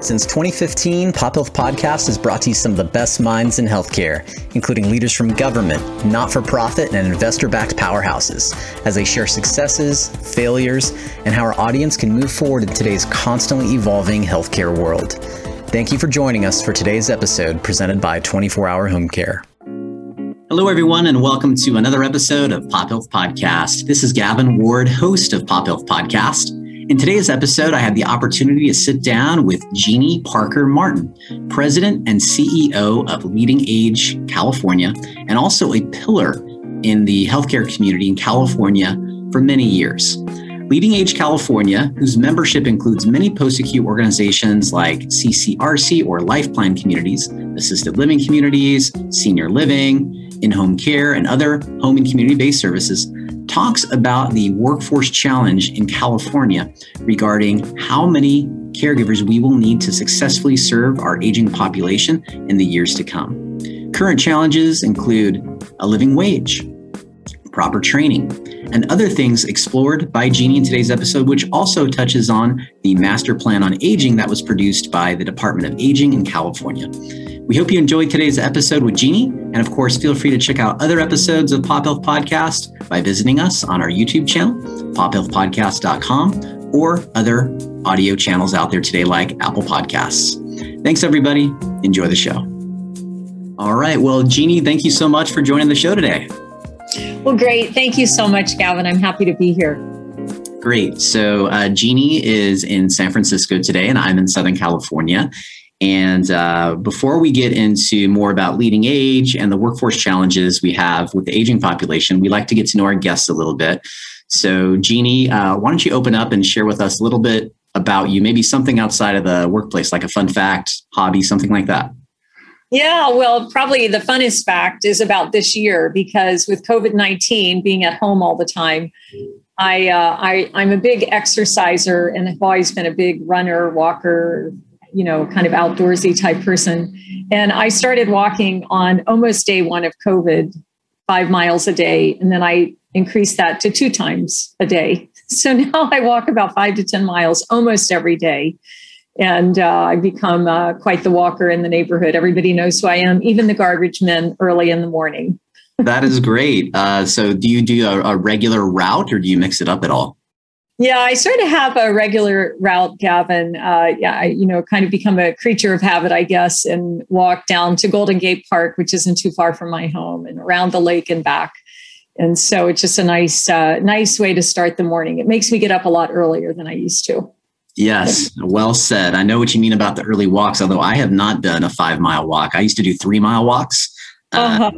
Since 2015, Pop Health Podcast has brought to you some of the best minds in healthcare, including leaders from government, not for profit, and investor backed powerhouses, as they share successes, failures, and how our audience can move forward in today's constantly evolving healthcare world. Thank you for joining us for today's episode presented by 24 Hour Home Care. Hello, everyone, and welcome to another episode of Pop Health Podcast. This is Gavin Ward, host of Pop Health Podcast. In today's episode, I had the opportunity to sit down with Jeannie Parker Martin, President and CEO of Leading Age California, and also a pillar in the healthcare community in California for many years. Leading Age California, whose membership includes many post acute organizations like CCRC or Life Plan communities, assisted living communities, senior living, in home care, and other home and community based services, talks about the workforce challenge in California regarding how many caregivers we will need to successfully serve our aging population in the years to come. Current challenges include a living wage, proper training, and other things explored by Jeannie in today's episode, which also touches on the master plan on aging that was produced by the Department of Aging in California. We hope you enjoyed today's episode with Jeannie. And of course, feel free to check out other episodes of Pop Health Podcast by visiting us on our YouTube channel, pophealthpodcast.com, or other audio channels out there today like Apple Podcasts. Thanks, everybody. Enjoy the show. All right. Well, Jeannie, thank you so much for joining the show today. Well, great. Thank you so much, Gavin. I'm happy to be here. Great. So, uh, Jeannie is in San Francisco today, and I'm in Southern California. And uh, before we get into more about leading age and the workforce challenges we have with the aging population, we like to get to know our guests a little bit. So, Jeannie, uh, why don't you open up and share with us a little bit about you, maybe something outside of the workplace, like a fun fact, hobby, something like that? Yeah, well, probably the funnest fact is about this year because with COVID 19 being at home all the time, I, uh, I, I'm a big exerciser and have always been a big runner, walker, you know, kind of outdoorsy type person. And I started walking on almost day one of COVID, five miles a day. And then I increased that to two times a day. So now I walk about five to 10 miles almost every day. And uh, I've become uh, quite the walker in the neighborhood. Everybody knows who I am, even the garbage men early in the morning. that is great. Uh, so, do you do a, a regular route or do you mix it up at all? Yeah, I sort of have a regular route, Gavin. Uh, yeah, I, you know, kind of become a creature of habit, I guess, and walk down to Golden Gate Park, which isn't too far from my home, and around the lake and back. And so it's just a nice, uh, nice way to start the morning. It makes me get up a lot earlier than I used to. Yes, well said. I know what you mean about the early walks, although I have not done a five mile walk. I used to do three mile walks. Uh, uh-huh.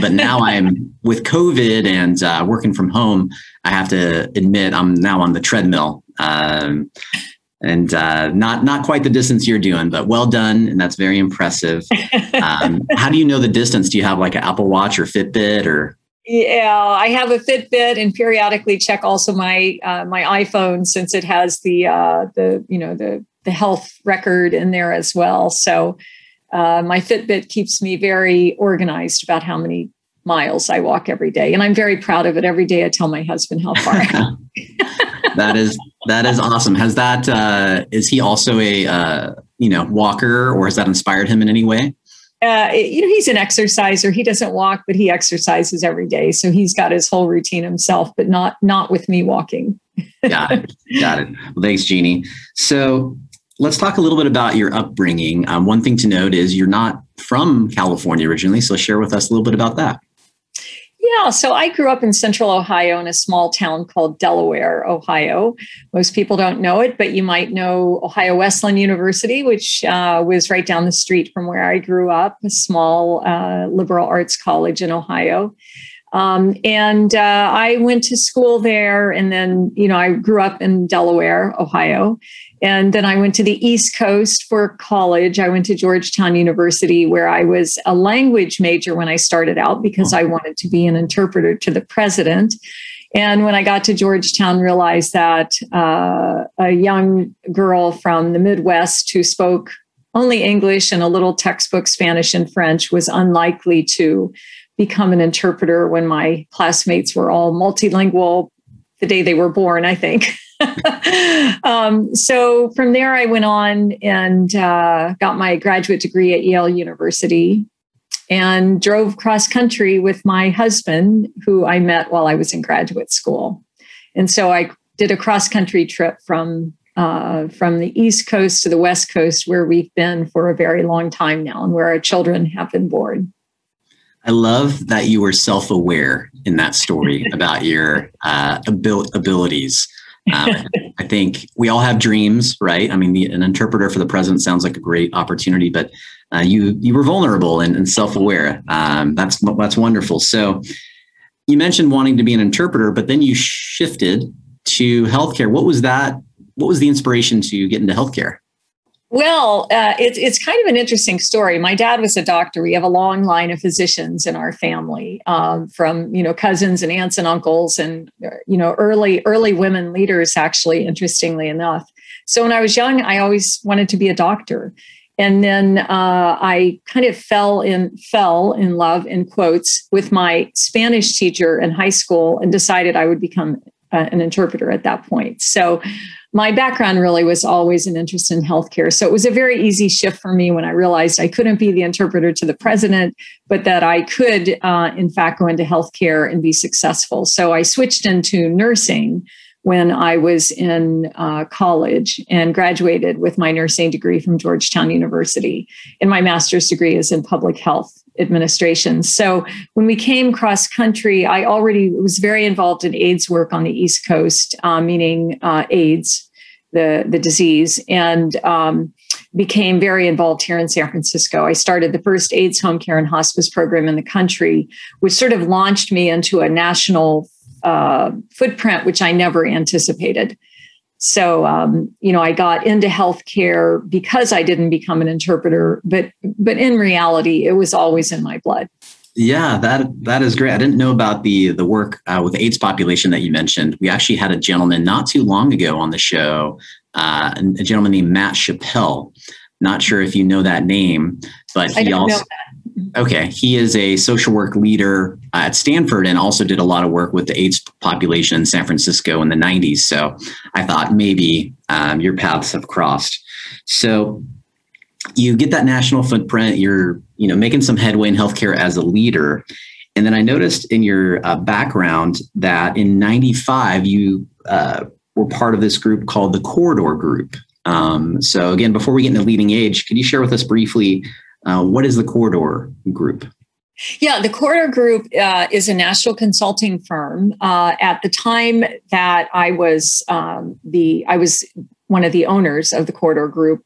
but now I'm with COVID and uh, working from home. I have to admit I'm now on the treadmill, um, and uh, not not quite the distance you're doing, but well done, and that's very impressive. Um, how do you know the distance? Do you have like an Apple Watch or Fitbit or? Yeah, I have a Fitbit, and periodically check also my uh, my iPhone since it has the uh, the you know the the health record in there as well. So uh, my Fitbit keeps me very organized about how many miles I walk every day, and I'm very proud of it. Every day, I tell my husband how far. that is that is awesome. Has that uh, is he also a uh, you know walker, or has that inspired him in any way? Uh, you know, he's an exerciser. He doesn't walk, but he exercises every day. So he's got his whole routine himself, but not not with me walking. got it. Got it. Well, thanks, Jeannie. So let's talk a little bit about your upbringing. Um, one thing to note is you're not from California originally, so share with us a little bit about that. Yeah, so I grew up in central Ohio in a small town called Delaware, Ohio. Most people don't know it, but you might know Ohio Wesleyan University, which uh, was right down the street from where I grew up, a small uh, liberal arts college in Ohio. Um, and uh, I went to school there, and then, you know, I grew up in Delaware, Ohio. And then I went to the East Coast for college. I went to Georgetown University, where I was a language major when I started out because I wanted to be an interpreter to the president. And when I got to Georgetown, realized that uh, a young girl from the Midwest who spoke only English and a little textbook Spanish and French was unlikely to become an interpreter when my classmates were all multilingual the day they were born, I think. um, so from there, I went on and uh, got my graduate degree at Yale University and drove cross country with my husband, who I met while I was in graduate school. And so I did a cross country trip from uh, from the East Coast to the West Coast, where we've been for a very long time now, and where our children have been born. I love that you were self aware in that story about your uh, abil- abilities. Um, I think we all have dreams, right? I mean, the, an interpreter for the president sounds like a great opportunity, but uh, you you were vulnerable and, and self aware. Um, that's that's wonderful. So, you mentioned wanting to be an interpreter, but then you shifted to healthcare. What was that? What was the inspiration to get into healthcare? Well, uh, it's it's kind of an interesting story. My dad was a doctor. We have a long line of physicians in our family, um, from you know cousins and aunts and uncles, and uh, you know early early women leaders. Actually, interestingly enough, so when I was young, I always wanted to be a doctor, and then uh, I kind of fell in fell in love in quotes with my Spanish teacher in high school, and decided I would become uh, an interpreter at that point. So my background really was always an interest in healthcare. So it was a very easy shift for me when I realized I couldn't be the interpreter to the president, but that I could, uh, in fact, go into healthcare and be successful. So I switched into nursing when I was in uh, college and graduated with my nursing degree from Georgetown University. And my master's degree is in public health administration. So when we came cross country, I already was very involved in AIDS work on the East Coast, uh, meaning uh, AIDS, the, the disease, and um, became very involved here in San Francisco. I started the first AIDS home care and hospice program in the country, which sort of launched me into a national uh, footprint, which I never anticipated. So, um, you know, I got into healthcare because I didn't become an interpreter, but but in reality, it was always in my blood. Yeah, that that is great. I didn't know about the the work uh, with the AIDS population that you mentioned. We actually had a gentleman not too long ago on the show, uh, a gentleman named Matt Chappell. Not sure if you know that name, but he also Okay, he is a social work leader at Stanford and also did a lot of work with the AIDS population in San Francisco in the 90s. So I thought maybe um, your paths have crossed. So you get that national footprint. You're you know making some headway in healthcare as a leader, and then I noticed in your uh, background that in '95 you uh, were part of this group called the Corridor Group. Um, so again, before we get into leading age, could you share with us briefly uh, what is the Corridor Group? Yeah, the Corridor Group uh, is a national consulting firm. Uh, at the time that I was um, the, I was one of the owners of the Corridor Group.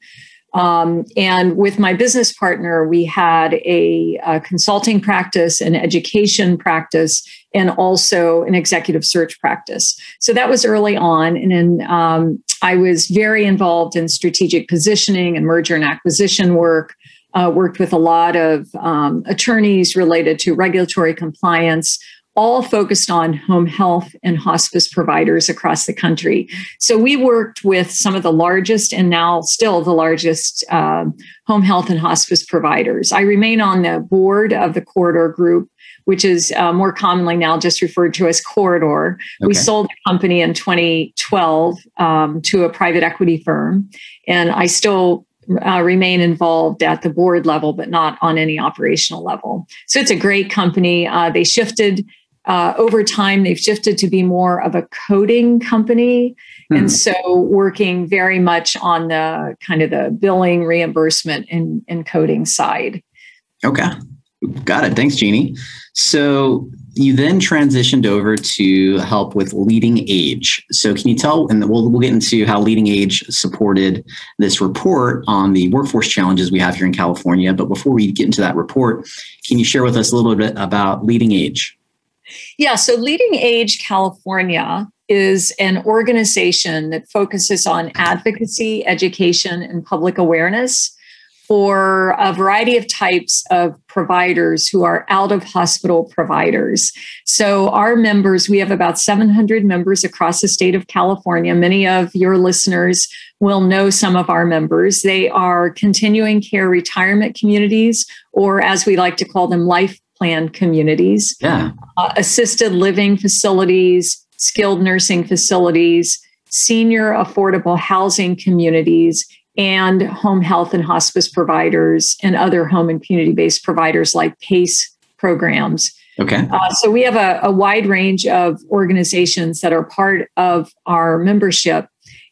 Um, and with my business partner, we had a, a, consulting practice, an education practice, and also an executive search practice. So that was early on. And then um, I was very involved in strategic positioning and merger and acquisition work uh, worked with a lot of um, attorneys related to regulatory compliance, all focused on home health and hospice providers across the country. So we worked with some of the largest and now still the largest uh, home health and hospice providers. I remain on the board of the Corridor Group. Which is uh, more commonly now just referred to as Corridor. Okay. We sold the company in 2012 um, to a private equity firm, and I still uh, remain involved at the board level, but not on any operational level. So it's a great company. Uh, they shifted uh, over time, they've shifted to be more of a coding company. Hmm. And so working very much on the kind of the billing, reimbursement, and, and coding side. Okay. Got it. Thanks, Jeannie. So you then transitioned over to help with Leading Age. So can you tell, and we'll, we'll get into how Leading Age supported this report on the workforce challenges we have here in California. But before we get into that report, can you share with us a little bit about Leading Age? Yeah, so Leading Age California is an organization that focuses on advocacy, education, and public awareness for a variety of types of providers who are out of hospital providers. So, our members, we have about 700 members across the state of California. Many of your listeners will know some of our members. They are continuing care retirement communities, or as we like to call them, life plan communities, yeah. uh, assisted living facilities, skilled nursing facilities, senior affordable housing communities, and home health and hospice providers and other home and community based providers like PACE programs. Okay. Uh, so we have a, a wide range of organizations that are part of our membership.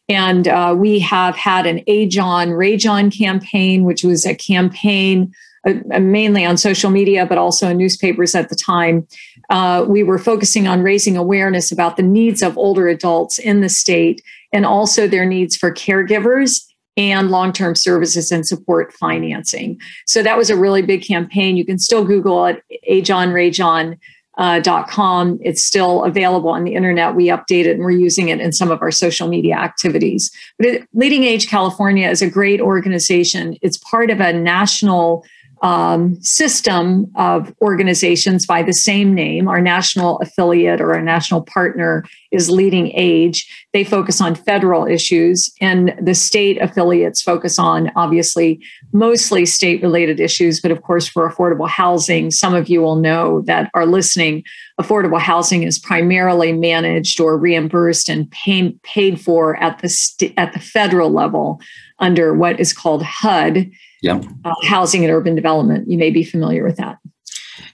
And uh, we have had an Age On, Rage On campaign, which was a campaign uh, uh, mainly on social media, but also in newspapers at the time. Uh, we were focusing on raising awareness about the needs of older adults in the state and also their needs for caregivers and long term services and support financing. So that was a really big campaign. You can still Google it, ageonrageon.com. Uh. It's still available on the internet. We update it and we're using it in some of our social media activities. But it, Leading Age California is a great organization. It's part of a national um, system of organizations by the same name. Our national affiliate or our national partner is Leading Age. They focus on federal issues, and the state affiliates focus on obviously mostly state related issues. But of course, for affordable housing, some of you will know that are listening. Affordable housing is primarily managed or reimbursed and pay, paid for at the st- at the federal level under what is called HUD yeah. Uh, housing and urban development. You may be familiar with that.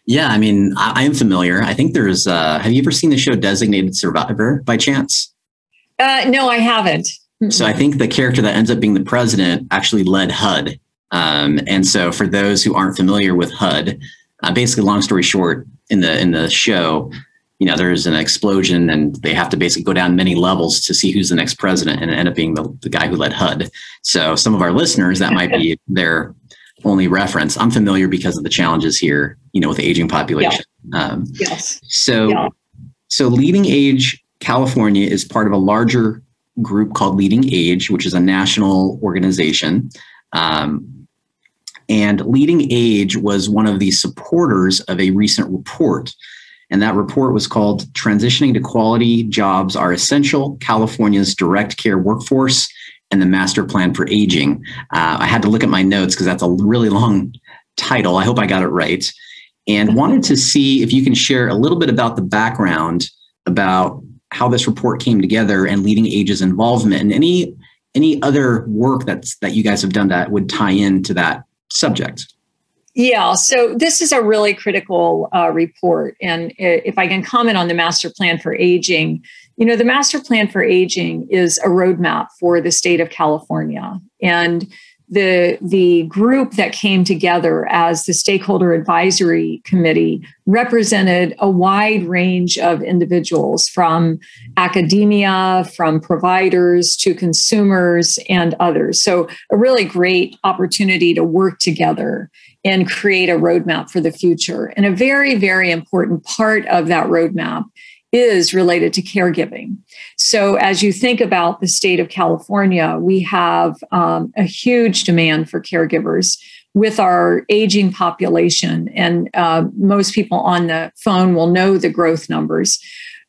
Yeah, I mean, I, I am familiar. I think there's. Uh, have you ever seen the show Designated Survivor by chance? Uh, no, I haven't. So I think the character that ends up being the president actually led HUD. Um, and so for those who aren't familiar with HUD, uh, basically, long story short, in the in the show, you know, there's an explosion and they have to basically go down many levels to see who's the next president and end up being the, the guy who led HUD. So some of our listeners, that might be their only reference. I'm familiar because of the challenges here, you know, with the aging population. Yeah. Um, yes. So, yeah. so Leading Age California is part of a larger group called Leading Age, which is a national organization. Um, and Leading Age was one of the supporters of a recent report and that report was called Transitioning to Quality Jobs Are Essential California's Direct Care Workforce and the Master Plan for Aging. Uh, I had to look at my notes because that's a really long title. I hope I got it right. And wanted to see if you can share a little bit about the background about how this report came together and leading ages involvement and any any other work that's that you guys have done that would tie into that subject. Yeah, so this is a really critical uh, report. And if I can comment on the master plan for aging, you know, the master plan for aging is a roadmap for the state of California. And the, the group that came together as the stakeholder advisory committee represented a wide range of individuals from academia, from providers to consumers and others. So, a really great opportunity to work together and create a roadmap for the future. And a very, very important part of that roadmap is related to caregiving. So, as you think about the state of California, we have um, a huge demand for caregivers with our aging population. And uh, most people on the phone will know the growth numbers.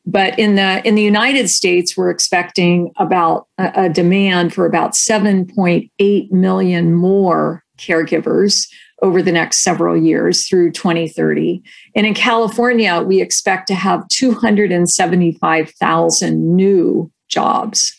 But in the in the United States, we're expecting about a, a demand for about 7.8 million more caregivers over the next several years through 2030. And in California, we expect to have 275,000 new jobs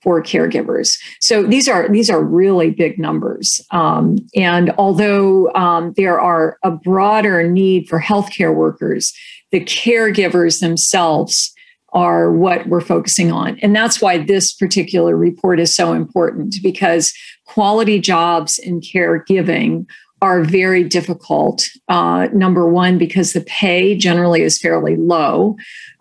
for caregivers. So these are these are really big numbers. Um, and although um, there are a broader need for healthcare workers, the caregivers themselves are what we're focusing on. And that's why this particular report is so important because quality jobs in caregiving are very difficult. Uh, number one, because the pay generally is fairly low.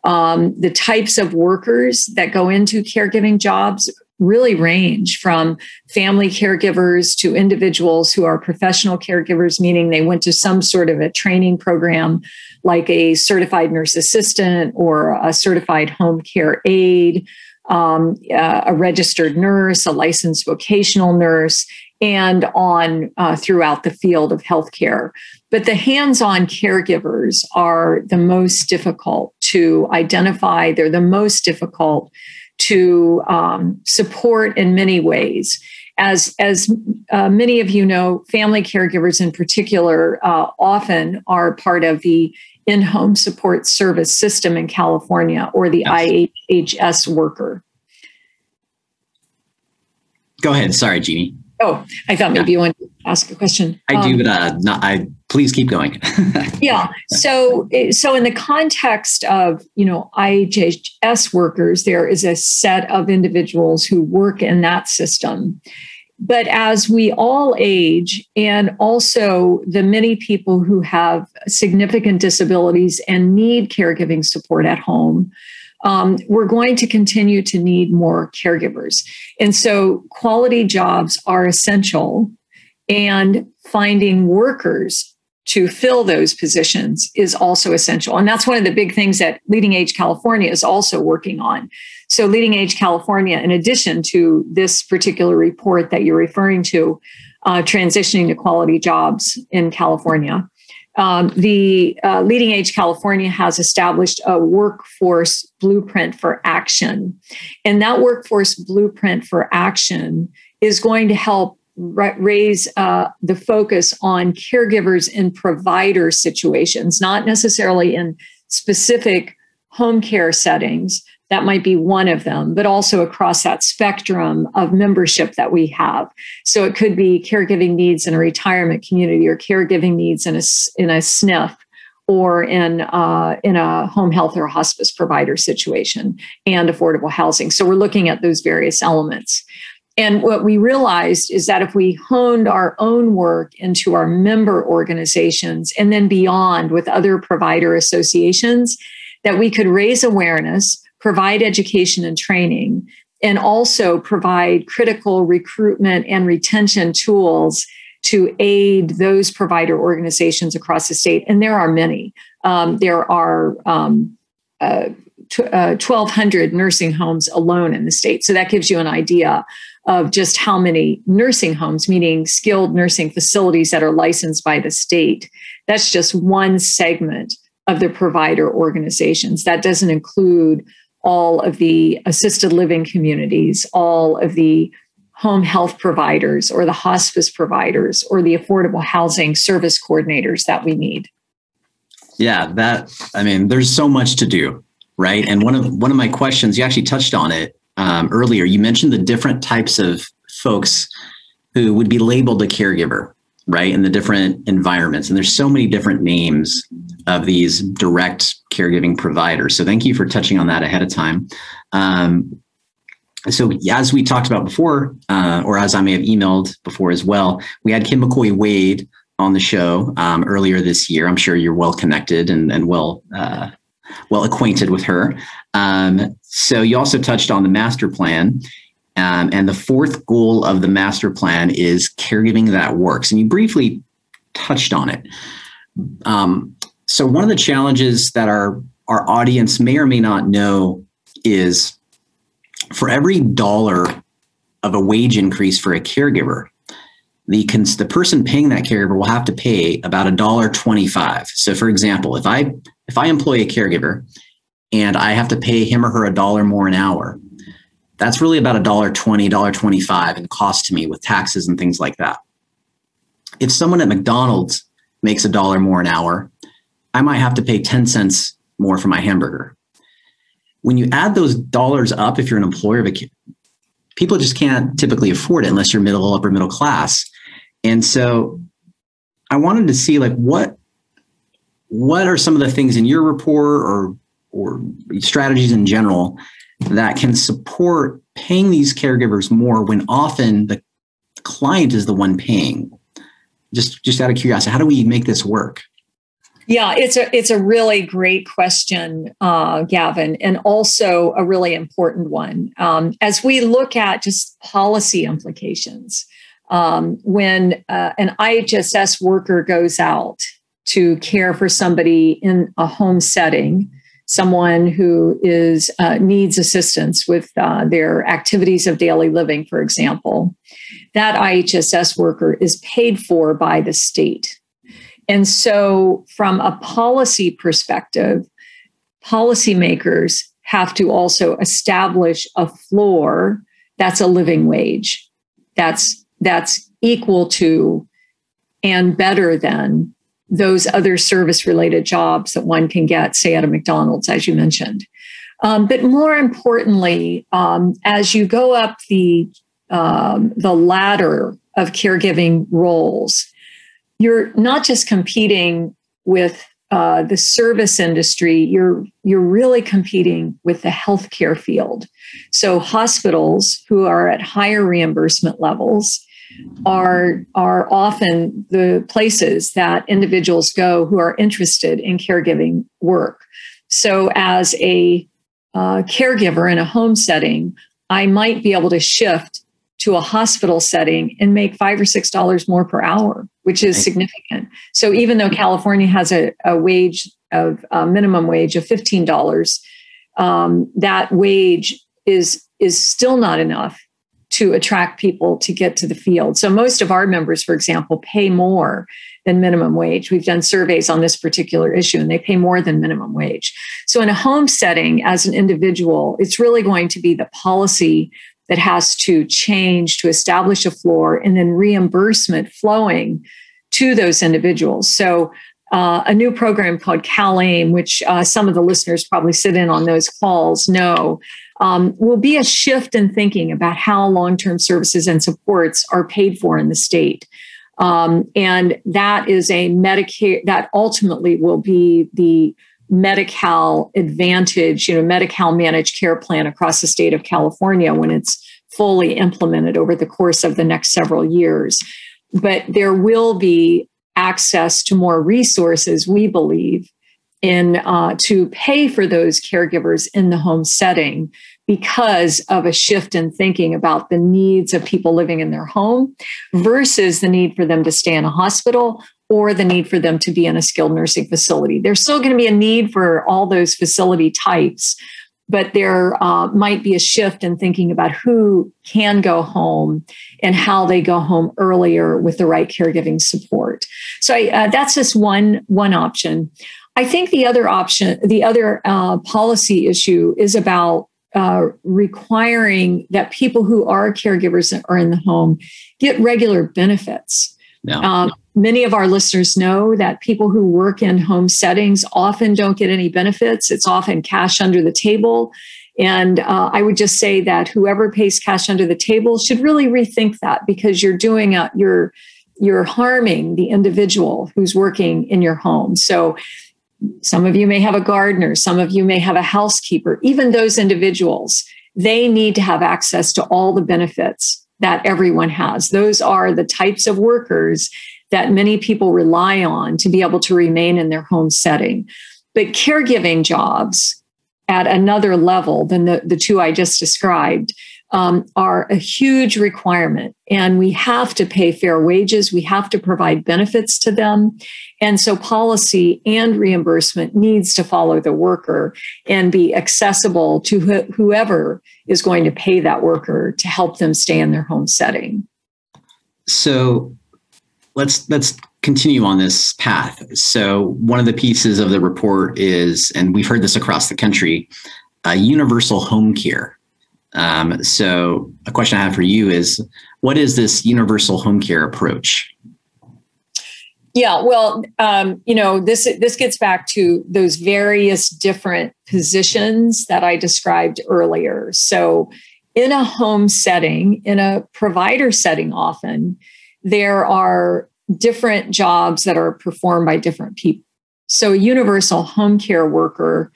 Um, the types of workers that go into caregiving jobs really range from family caregivers to individuals who are professional caregivers, meaning they went to some sort of a training program like a certified nurse assistant or a certified home care aide. Um, uh, a registered nurse, a licensed vocational nurse, and on uh, throughout the field of healthcare. But the hands on caregivers are the most difficult to identify, they're the most difficult to um, support in many ways. as as uh, many of you know, family caregivers in particular uh, often are part of the in-home support service system in California, or the yes. IHSS worker. Go ahead. Sorry, Jeannie. Oh, I thought maybe yeah. you wanted to ask a question. I um, do, but uh, not, I please keep going. yeah. So, so in the context of you know IHSS workers, there is a set of individuals who work in that system. But as we all age, and also the many people who have significant disabilities and need caregiving support at home, um, we're going to continue to need more caregivers. And so quality jobs are essential, and finding workers to fill those positions is also essential. And that's one of the big things that Leading Age California is also working on. So, Leading Age California, in addition to this particular report that you're referring to, uh, transitioning to quality jobs in California, um, the uh, Leading Age California has established a workforce blueprint for action. And that workforce blueprint for action is going to help raise uh, the focus on caregivers in provider situations, not necessarily in specific home care settings, that might be one of them, but also across that spectrum of membership that we have. So it could be caregiving needs in a retirement community or caregiving needs in a, in a SNF or in uh, in a home health or hospice provider situation and affordable housing. So we're looking at those various elements. And what we realized is that if we honed our own work into our member organizations and then beyond with other provider associations, that we could raise awareness, provide education and training, and also provide critical recruitment and retention tools to aid those provider organizations across the state. And there are many. Um, there are um, uh, t- uh, 1,200 nursing homes alone in the state. So that gives you an idea of just how many nursing homes, meaning skilled nursing facilities that are licensed by the state. That's just one segment of the provider organizations. That doesn't include all of the assisted living communities, all of the home health providers or the hospice providers or the affordable housing service coordinators that we need. Yeah, that I mean there's so much to do, right? And one of one of my questions you actually touched on it um, earlier. You mentioned the different types of folks who would be labeled a caregiver, right? In the different environments. And there's so many different names of these direct caregiving providers. So thank you for touching on that ahead of time. Um, so as we talked about before, uh, or as I may have emailed before as well, we had Kim McCoy Wade on the show um, earlier this year. I'm sure you're well connected and, and well uh, well acquainted with her. Um, so you also touched on the master plan. Um, and the fourth goal of the master plan is caregiving that works. And you briefly touched on it. Um, so one of the challenges that our our audience may or may not know is for every dollar of a wage increase for a caregiver, the cons- the person paying that caregiver will have to pay about a dollar twenty five. So, for example, if I if I employ a caregiver and I have to pay him or her a dollar more an hour, that's really about a dollar twenty, dollar twenty five in cost to me with taxes and things like that. If someone at McDonald's makes a dollar more an hour, I might have to pay 10 cents more for my hamburger. When you add those dollars up, if you're an employer of a people just can't typically afford it unless you're middle upper middle class. And so I wanted to see like what what are some of the things in your report or or strategies in general that can support paying these caregivers more when often the client is the one paying just just out of curiosity how do we make this work yeah, it's a it's a really great question, uh, Gavin, and also a really important one. Um, as we look at just policy implications, um, when uh, an IHSS worker goes out to care for somebody in a home setting, someone who is uh, needs assistance with uh, their activities of daily living, for example, that IHSS worker is paid for by the state. And so, from a policy perspective, policymakers have to also establish a floor that's a living wage. that's that's equal to and better than those other service related jobs that one can get, say, at a McDonald's, as you mentioned. Um, but more importantly, um, as you go up the um, the ladder of caregiving roles, you're not just competing with uh, the service industry. You're you're really competing with the healthcare field. So hospitals who are at higher reimbursement levels are are often the places that individuals go who are interested in caregiving work. So as a uh, caregiver in a home setting, I might be able to shift to a hospital setting and make five or six dollars more per hour, which is significant. So even though California has a, a wage of a minimum wage of fifteen dollars, um, that wage is is still not enough to attract people to get to the field. So most of our members, for example, pay more than minimum wage. We've done surveys on this particular issue and they pay more than minimum wage. So in a home setting as an individual, it's really going to be the policy that has to change to establish a floor and then reimbursement flowing to those individuals. So uh, a new program called CalAIM, which uh, some of the listeners probably sit in on those calls, know um, will be a shift in thinking about how long term services and supports are paid for in the state. Um, and that is a Medicare, that ultimately will be the Medi-Cal Advantage, you know, Medi-Cal managed care plan across the state of California when it's fully implemented over the course of the next several years. But there will be access to more resources, we believe, in uh, to pay for those caregivers in the home setting because of a shift in thinking about the needs of people living in their home versus the need for them to stay in a hospital or the need for them to be in a skilled nursing facility. There's still going to be a need for all those facility types, but there uh, might be a shift in thinking about who can go home and how they go home earlier with the right caregiving support. So I, uh, that's just one one option. I think the other option, the other uh, policy issue, is about uh, requiring that people who are caregivers and are in the home get regular benefits. Yeah. Um, many of our listeners know that people who work in home settings often don't get any benefits. It's often cash under the table. And uh, I would just say that whoever pays cash under the table should really rethink that because you're doing a, you're you're harming the individual who's working in your home. So some of you may have a gardener, some of you may have a housekeeper. Even those individuals, they need to have access to all the benefits that everyone has. Those are the types of workers that many people rely on to be able to remain in their home setting. But caregiving jobs at another level than the, the two I just described um, are a huge requirement. And we have to pay fair wages. We have to provide benefits to them. And so policy and reimbursement needs to follow the worker and be accessible to wh- whoever is going to pay that worker to help them stay in their home setting. So let's let's continue on this path. So one of the pieces of the report is, and we've heard this across the country, uh, universal home care. Um, so, a question I have for you is what is this universal home care approach? Yeah, well, um, you know, this this gets back to those various different positions that I described earlier. So, in a home setting, in a provider setting, often there are different jobs that are performed by different people. So, a universal home care worker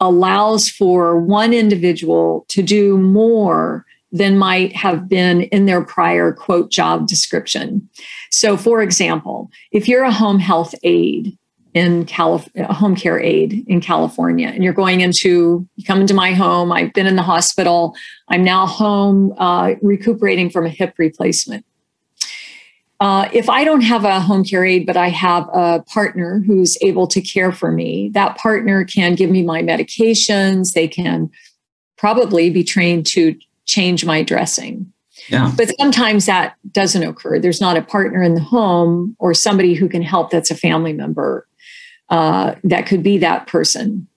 allows for one individual to do more than might have been in their prior quote job description. So, for example, if you're a home health aide in California, home care aide in California, and you're going into, you come into my home, I've been in the hospital, I'm now home uh, recuperating from a hip replacement. Uh, if I don't have a home care aide, but I have a partner who's able to care for me, that partner can give me my medications. They can probably be trained to change my dressing. Yeah. But sometimes that doesn't occur. There's not a partner in the home or somebody who can help that's a family member uh, that could be that person.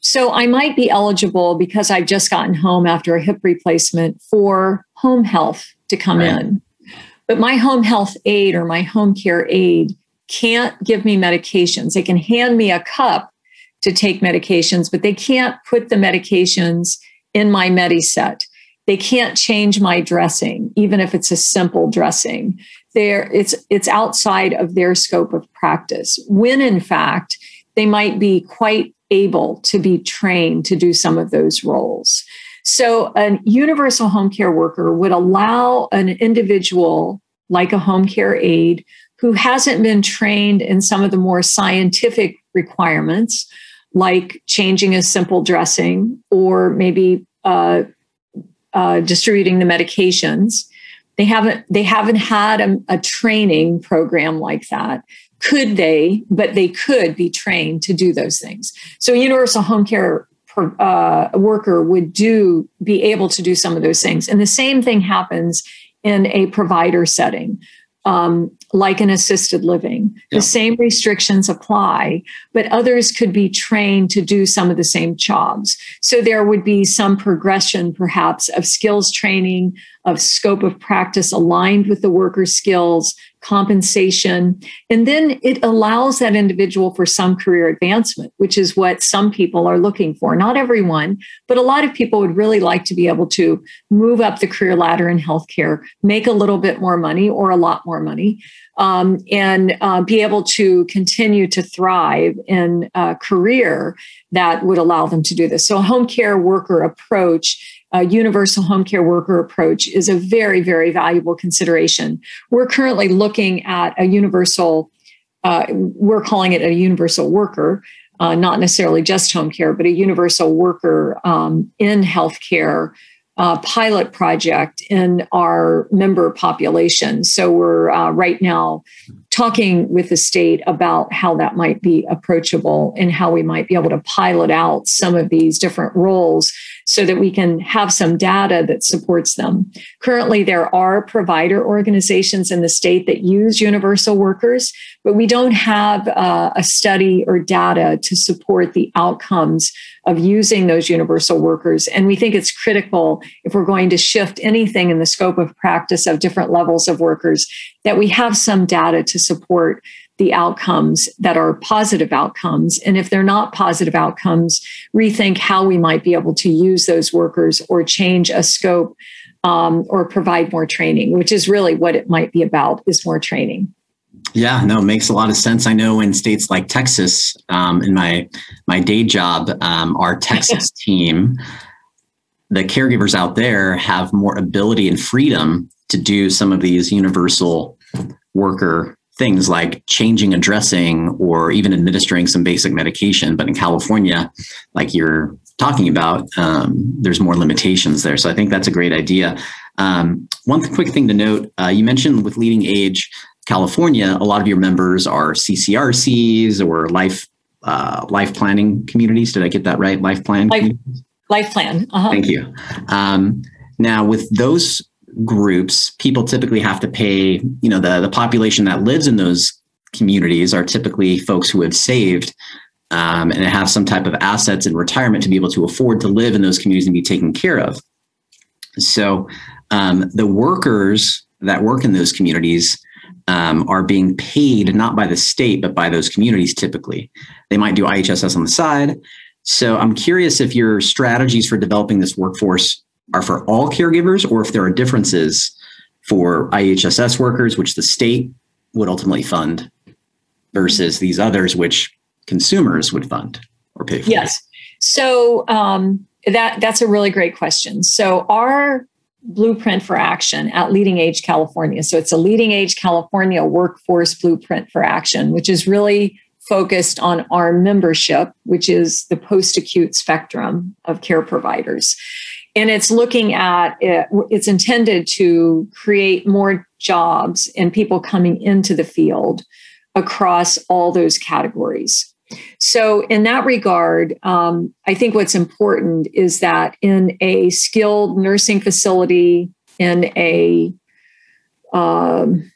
So I might be eligible because I've just gotten home after a hip replacement for home health to come right. in. But my home health aide or my home care aide can't give me medications. They can hand me a cup to take medications, but they can't put the medications in my MediSet. They can't change my dressing, even if it's a simple dressing. There, it's it's outside of their scope of practice. When in fact, they might be quite able to be trained to do some of those roles. So, a universal home care worker would allow an individual like a home care aide who hasn't been trained in some of the more scientific requirements, like changing a simple dressing or maybe uh, uh, distributing the medications. They haven't they haven't had a, a training program like that. Could they? But they could be trained to do those things. So universal home care uh, worker would do be able to do some of those things and the same thing happens in a provider setting um, like an assisted living. Yeah. The same restrictions apply, but others could be trained to do some of the same jobs. So there would be some progression, perhaps, of skills training, of scope of practice aligned with the worker's skills, compensation. And then it allows that individual for some career advancement, which is what some people are looking for. Not everyone, but a lot of people would really like to be able to move up the career ladder in healthcare, make a little bit more money or a lot more money. Um, and uh, be able to continue to thrive in a career that would allow them to do this. So, a home care worker approach a universal home care worker approach is a very, very valuable consideration. We're currently looking at a universal, uh, we're calling it a universal worker, uh, not necessarily just home care, but a universal worker um, in healthcare uh, pilot project in our member population. So we're uh, right now talking with the state about how that might be approachable and how we might be able to pilot out some of these different roles so that we can have some data that supports them. Currently, there are provider organizations in the state that use universal workers, but we don't have uh, a study or data to support the outcomes of using those universal workers. And we think it's critical if we're going to shift anything in the scope of practice of different levels of workers that we have some data to support the outcomes that are positive outcomes. And if they're not positive outcomes, rethink how we might be able to use those workers or change a scope um, or provide more training, which is really what it might be about is more training. Yeah, no, it makes a lot of sense. I know in states like Texas, um, in my my day job, um, our Texas team, the caregivers out there have more ability and freedom to do some of these universal worker things like changing a dressing or even administering some basic medication. But in California, like you're talking about, um, there's more limitations there. So I think that's a great idea. Um, one quick thing to note uh, you mentioned with Leading Age California, a lot of your members are CCRCs or life uh, life planning communities. Did I get that right? Life plan. Life, life plan. Uh-huh. Thank you. Um, now, with those groups, people typically have to pay, you know, the, the population that lives in those communities are typically folks who have saved um, and have some type of assets in retirement to be able to afford to live in those communities and be taken care of. So um, the workers that work in those communities um, are being paid not by the state, but by those communities typically. They might do IHSS on the side. So I'm curious if your strategies for developing this workforce are for all caregivers or if there are differences for IHSS workers, which the state would ultimately fund, versus these others, which consumers would fund or pay for. Yes. So um, that that's a really great question. So our blueprint for action at Leading Age California. So it's a Leading Age California workforce blueprint for action, which is really focused on our membership, which is the post acute spectrum of care providers and it's looking at it, it's intended to create more jobs and people coming into the field across all those categories. So in that regard um, i think what's important is that in a skilled nursing facility in a um,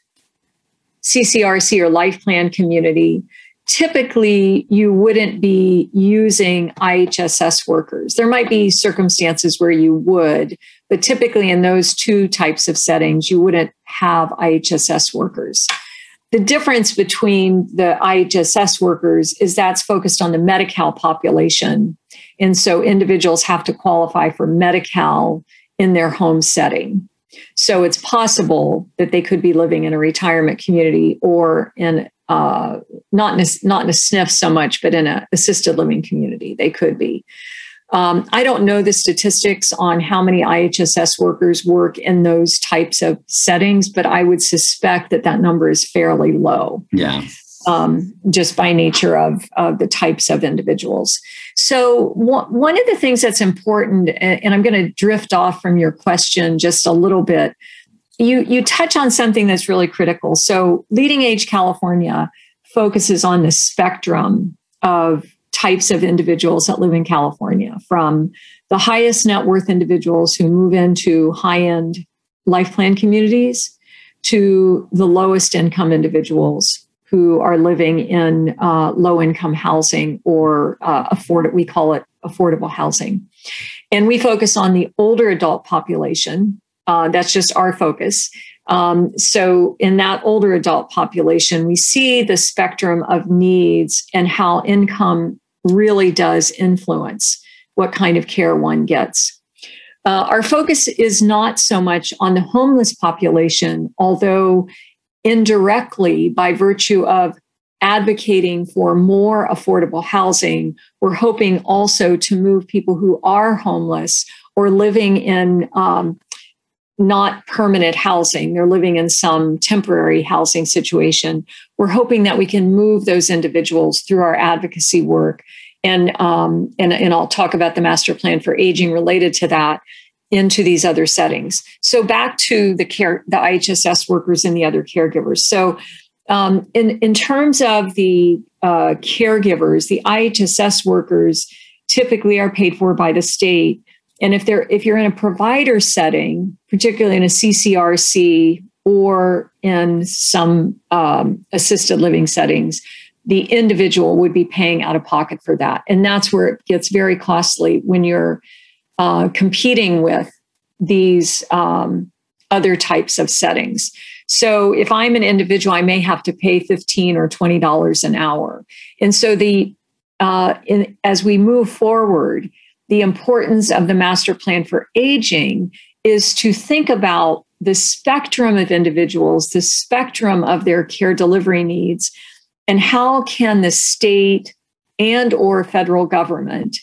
ccrc or life plan community typically you wouldn't be using IHSS workers. There might be circumstances where you would, but typically in those two types of settings, you wouldn't have IHSS workers. The difference between the IHSS workers is that's focused on the Medi Cal population. And so individuals have to qualify for Medi Cal in their home setting. So it's possible that they could be living in a retirement community or in uh, not in a, not in a sniff so much, but in an assisted living community. They could be. Um, I don't know the statistics on how many IHSS workers work in those types of settings, but I would suspect that that number is fairly low. Yeah. Um, just by nature of, of the types of individuals. So, one of the things that's important, and I'm going to drift off from your question just a little bit, you you touch on something that's really critical. So leading age California focuses on the spectrum of types of individuals that live in California, from the highest net worth individuals who move into high end life plan communities to the lowest income individuals who are living in uh, low income housing or uh, afford we call it affordable housing and we focus on the older adult population uh, that's just our focus. Um, so, in that older adult population, we see the spectrum of needs and how income really does influence what kind of care one gets. Uh, our focus is not so much on the homeless population, although indirectly, by virtue of advocating for more affordable housing, we're hoping also to move people who are homeless or living in um, not permanent housing. They're living in some temporary housing situation. We're hoping that we can move those individuals through our advocacy work. And, um, and, and I'll talk about the master plan for aging related to that into these other settings. So back to the care, the IHSS workers and the other caregivers. So um, in, in terms of the uh, caregivers, the IHSS workers typically are paid for by the state and if they're if you're in a provider setting, particularly in a CCRC or in some um, assisted living settings, the individual would be paying out of pocket for that, and that's where it gets very costly when you're uh, competing with these um, other types of settings. So if I'm an individual, I may have to pay fifteen or twenty dollars an hour, and so the uh, in, as we move forward the importance of the master plan for aging is to think about the spectrum of individuals, the spectrum of their care delivery needs, and how can the state and or federal government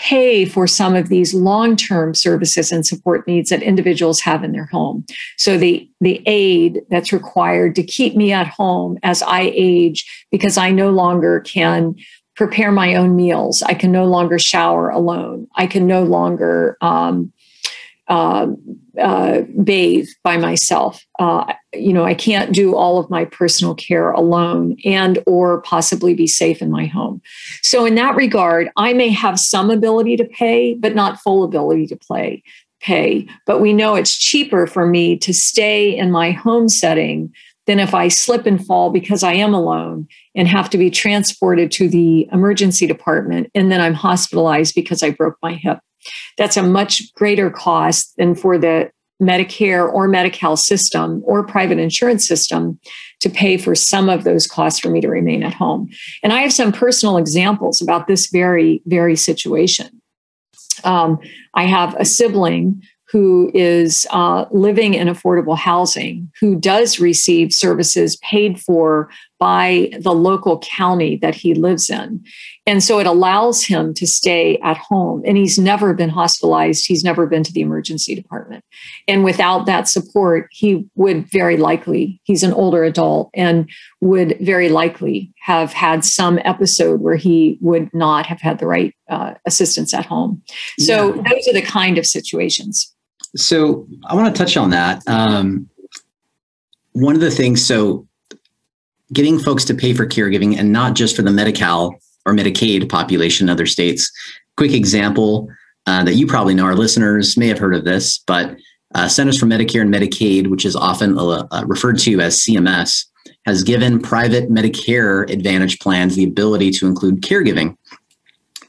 pay for some of these long-term services and support needs that individuals have in their home. So the the aid that's required to keep me at home as i age because i no longer can prepare my own meals. I can no longer shower alone. I can no longer um, uh, uh, bathe by myself. Uh, you know, I can't do all of my personal care alone, and or possibly be safe in my home. So, in that regard, I may have some ability to pay, but not full ability to play pay. But we know it's cheaper for me to stay in my home setting than if I slip and fall because I am alone and have to be transported to the emergency department and then I'm hospitalized because I broke my hip. That's a much greater cost than for the Medicare or Medi-Cal system or private insurance system to pay for some of those costs for me to remain at home. And I have some personal examples about this very, very situation. Um, I have a sibling who is uh, living in affordable housing, who does receive services paid for by the local county that he lives in. And so it allows him to stay at home. And he's never been hospitalized, he's never been to the emergency department. And without that support, he would very likely, he's an older adult and would very likely have had some episode where he would not have had the right uh, assistance at home. So yeah. those are the kind of situations. So I want to touch on that. Um, one of the things, so getting folks to pay for caregiving and not just for the Medi-Cal or Medicaid population in other states. Quick example uh, that you probably know, our listeners may have heard of this, but uh, Centers for Medicare and Medicaid, which is often uh, uh referred to as CMS, has given private Medicare Advantage plans the ability to include caregiving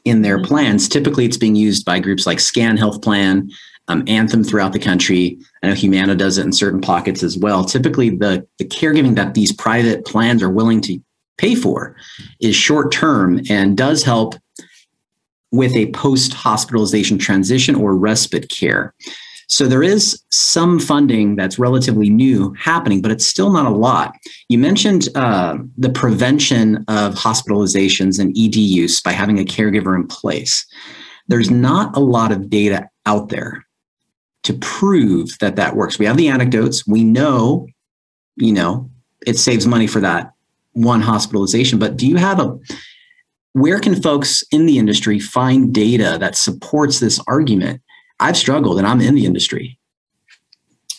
in their mm-hmm. plans. Typically, it's being used by groups like SCAN Health Plan, um, Anthem throughout the country. I know Humana does it in certain pockets as well. Typically, the, the caregiving that these private plans are willing to pay for is short term and does help with a post hospitalization transition or respite care. So there is some funding that's relatively new happening, but it's still not a lot. You mentioned uh, the prevention of hospitalizations and ED use by having a caregiver in place. There's not a lot of data out there to prove that that works. We have the anecdotes. We know, you know, it saves money for that one hospitalization. But do you have a where can folks in the industry find data that supports this argument? I've struggled and I'm in the industry.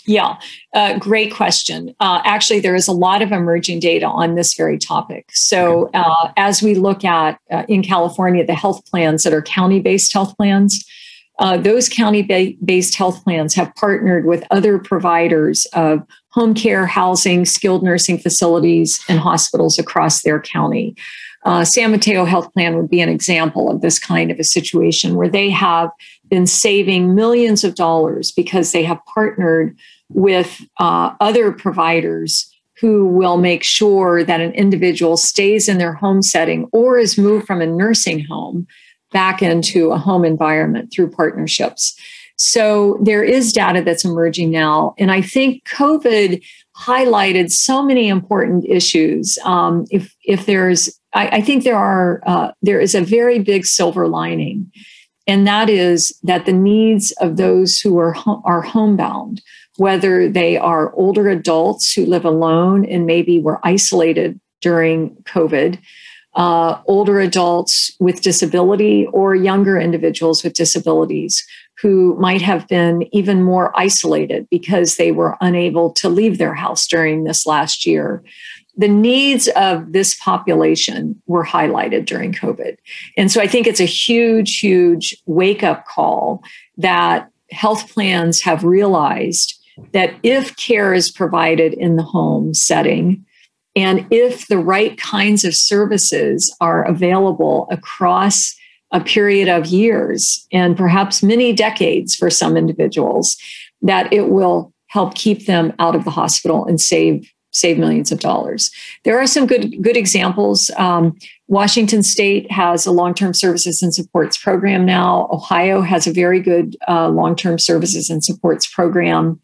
Yeah, uh, great question. Uh, actually, there is a lot of emerging data on this very topic. So, uh, as we look at uh, in California, the health plans that are county based health plans, uh, those county based health plans have partnered with other providers of home care, housing, skilled nursing facilities, and hospitals across their county. Uh, San Mateo Health Plan would be an example of this kind of a situation where they have been saving millions of dollars because they have partnered with uh, other providers who will make sure that an individual stays in their home setting or is moved from a nursing home back into a home environment through partnerships. So there is data that's emerging now. And I think COVID highlighted so many important issues. Um, if, if there's, I, I think there are, uh, there is a very big silver lining and that is that the needs of those who are, are homebound, whether they are older adults who live alone and maybe were isolated during COVID, uh, older adults with disability, or younger individuals with disabilities who might have been even more isolated because they were unable to leave their house during this last year the needs of this population were highlighted during COVID. And so I think it's a huge, huge wake up call that health plans have realized that if care is provided in the home setting, and if the right kinds of services are available across a period of years and perhaps many decades for some individuals, that it will help keep them out of the hospital and save save millions of dollars. There are some good good examples. Um, Washington State has a long term services and supports program now. Ohio has a very good uh, long term services and supports program.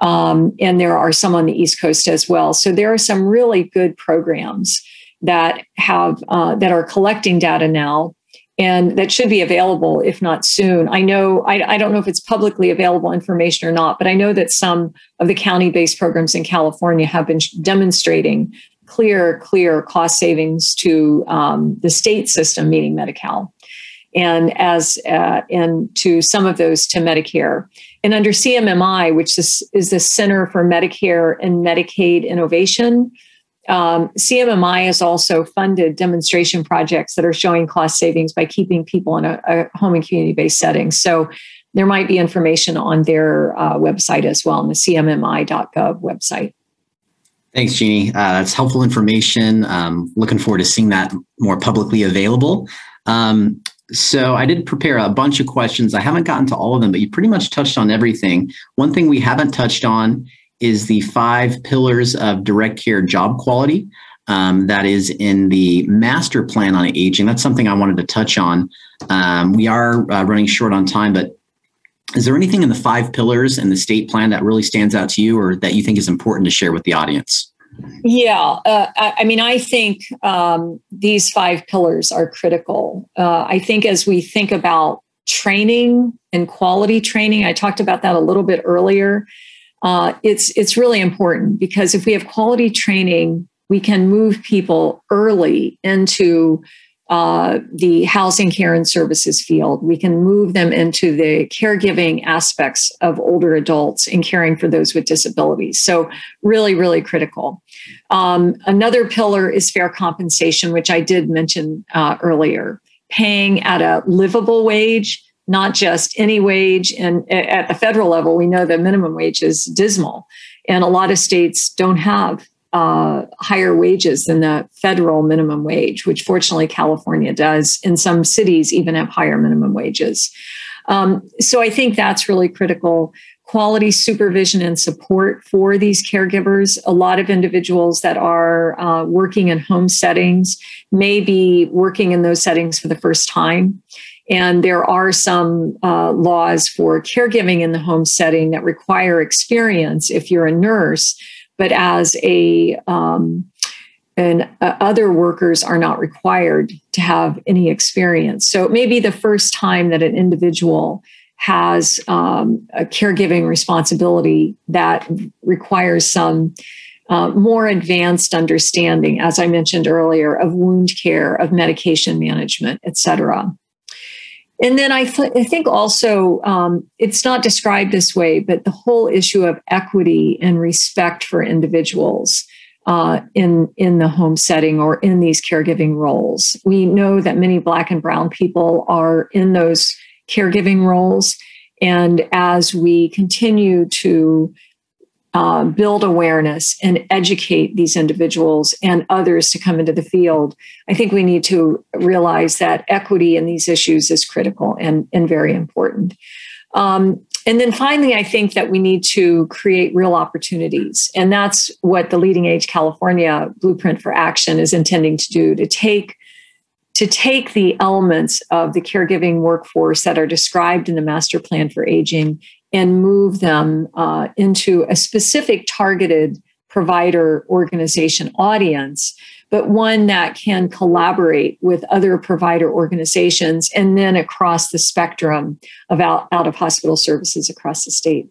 Um, and there are some on the East Coast as well. So there are some really good programs that have uh, that are collecting data now and that should be available if not soon i know I, I, don't know if it's publicly available information or not but i know that some of the county-based programs in california have been demonstrating clear clear cost savings to um, the state system meaning medi-cal and as uh, and to some of those to medicare and under cmmi which is, is the center for medicare and medicaid innovation um, CMMI has also funded demonstration projects that are showing cost savings by keeping people in a, a home and community based setting. So there might be information on their uh, website as well, on the cmmi.gov website. Thanks, Jeannie. Uh, that's helpful information. Um, looking forward to seeing that more publicly available. Um, so I did prepare a bunch of questions. I haven't gotten to all of them, but you pretty much touched on everything. One thing we haven't touched on is the five pillars of direct care job quality. Um, that is in the master plan on aging. That's something I wanted to touch on. Um, we are uh, running short on time, but is there anything in the five pillars and the state plan that really stands out to you or that you think is important to share with the audience? Yeah, uh, I, mean, I think um, these five pillars are critical. Uh, I think as we think about training and quality training, I talked about that a little bit earlier uh, it's it's really important because if we have quality training, we can move people early into uh, the housing care and services field. We can move them into the caregiving aspects of older adults and caring for those with disabilities. So, really, really critical. Um, another pillar is fair compensation, which I did mention uh, earlier. Paying at a livable wage not just any wage. And at the federal level, we know the minimum wage is dismal. And a lot of states don't have uh, higher wages than the federal minimum wage, which fortunately California does. In some cities, even have higher minimum wages. Um, so I think that's really critical. Quality supervision and support for these caregivers. A lot of individuals that are uh, working in home settings may be working in those settings for the first time. And there are some uh, laws for caregiving in the home setting that require experience if you're a nurse but as a um, and uh, other workers are not required to have any experience. So it may be the first time that an individual has um, a caregiving responsibility that requires some uh, more advanced understanding, as I mentioned earlier, of wound care, of medication management, et cetera. And then I, th- I think also um, it's not described this way, but the whole issue of equity and respect for individuals uh, in in the home setting or in these caregiving roles. We know that many Black and Brown people are in those caregiving roles, and as we continue to uh, build awareness and educate these individuals and others to come into the field, I think we need to realize that equity in these issues is critical and, and very important. Um, and then finally, I think that we need to create real opportunities. And that's what the Leading Age California Blueprint for Action is intending to do to take to take the elements of the caregiving workforce that are described in the master plan for aging and move them uh, into a specific targeted provider organization audience, but one that can collaborate with other provider organizations and then across the spectrum of out, out of hospital services across the state.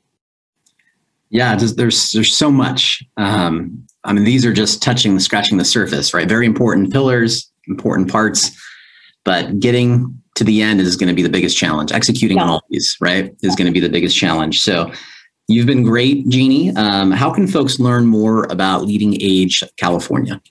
Yeah, there's there's so much. Um, I mean, these are just touching, scratching the surface, right? Very important pillars, important parts, but getting to the end is going to be the biggest challenge. Executing yeah. on all these, right, is going to be the biggest challenge. So you've been great, Jeannie. Um, how can folks learn more about Leading Age California?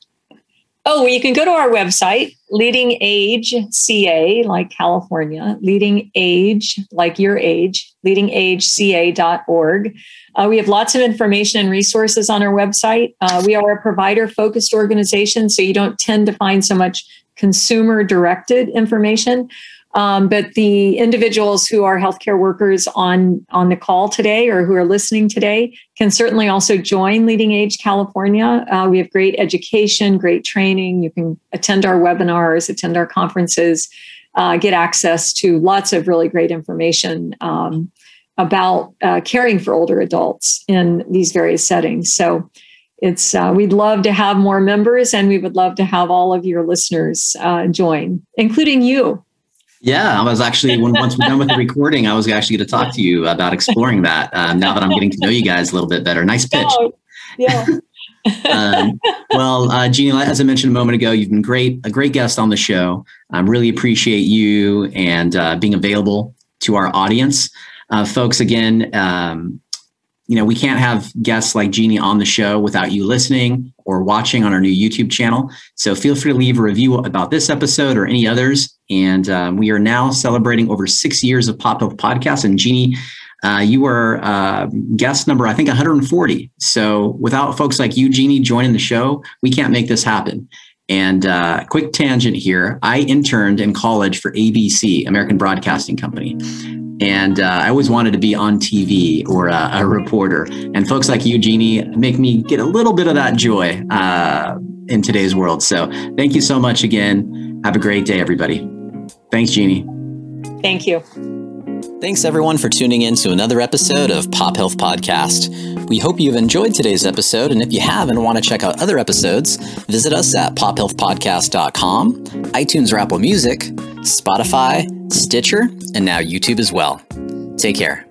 Oh, well, you can go to our website, Leading Age CA, like California, Leading Age, like your age, leadingageca.org. Uh, we have lots of information and resources on our website. Uh, we are a provider focused organization, so you don't tend to find so much consumer directed information. Um, but the individuals who are healthcare workers on on the call today or who are listening today can certainly also join Leading Age California. Uh, we have great education, great training. You can attend our webinars, attend our conferences, uh, get access to lots of really great information um, about uh, caring for older adults in these various settings. So it's uh, we'd love to have more members and we would love to have all of your listeners uh, join including you yeah, I was actually when once we're done with the recording, I was actually going to talk to you about exploring that. Um, now that I'm getting to know you guys a little bit better, nice pitch. Oh, yeah. um, well, uh, Jeannie, as I mentioned a moment ago, you've been great, a great guest on the show. I really appreciate you and uh, being available to our audience, uh, folks. Again, um, you know, we can't have guests like Jeannie on the show without you listening or watching on our new YouTube channel. So feel free to leave a review about this episode or any others. And um, we are now celebrating over six years of Pop Health Podcast. And Jeannie, uh, you are uh, guest number, I think, 140. So without folks like you, Jeannie, joining the show, we can't make this happen. And uh, quick tangent here I interned in college for ABC, American Broadcasting Company. And uh, I always wanted to be on TV or a, a, reporter. And folks like you, Jeannie, make me get a little bit of that joy uh, in today's world. So thank you so much again. Have a great day, everybody. Thanks, Jeannie. Thank you. Thanks, everyone, for tuning in to another episode of Pop Health Podcast. We hope you've enjoyed today's episode, and if you have and want to check out other episodes, visit us at pophealthpodcast.com, iTunes or Apple Music, Spotify, Stitcher, and now YouTube as well. Take care.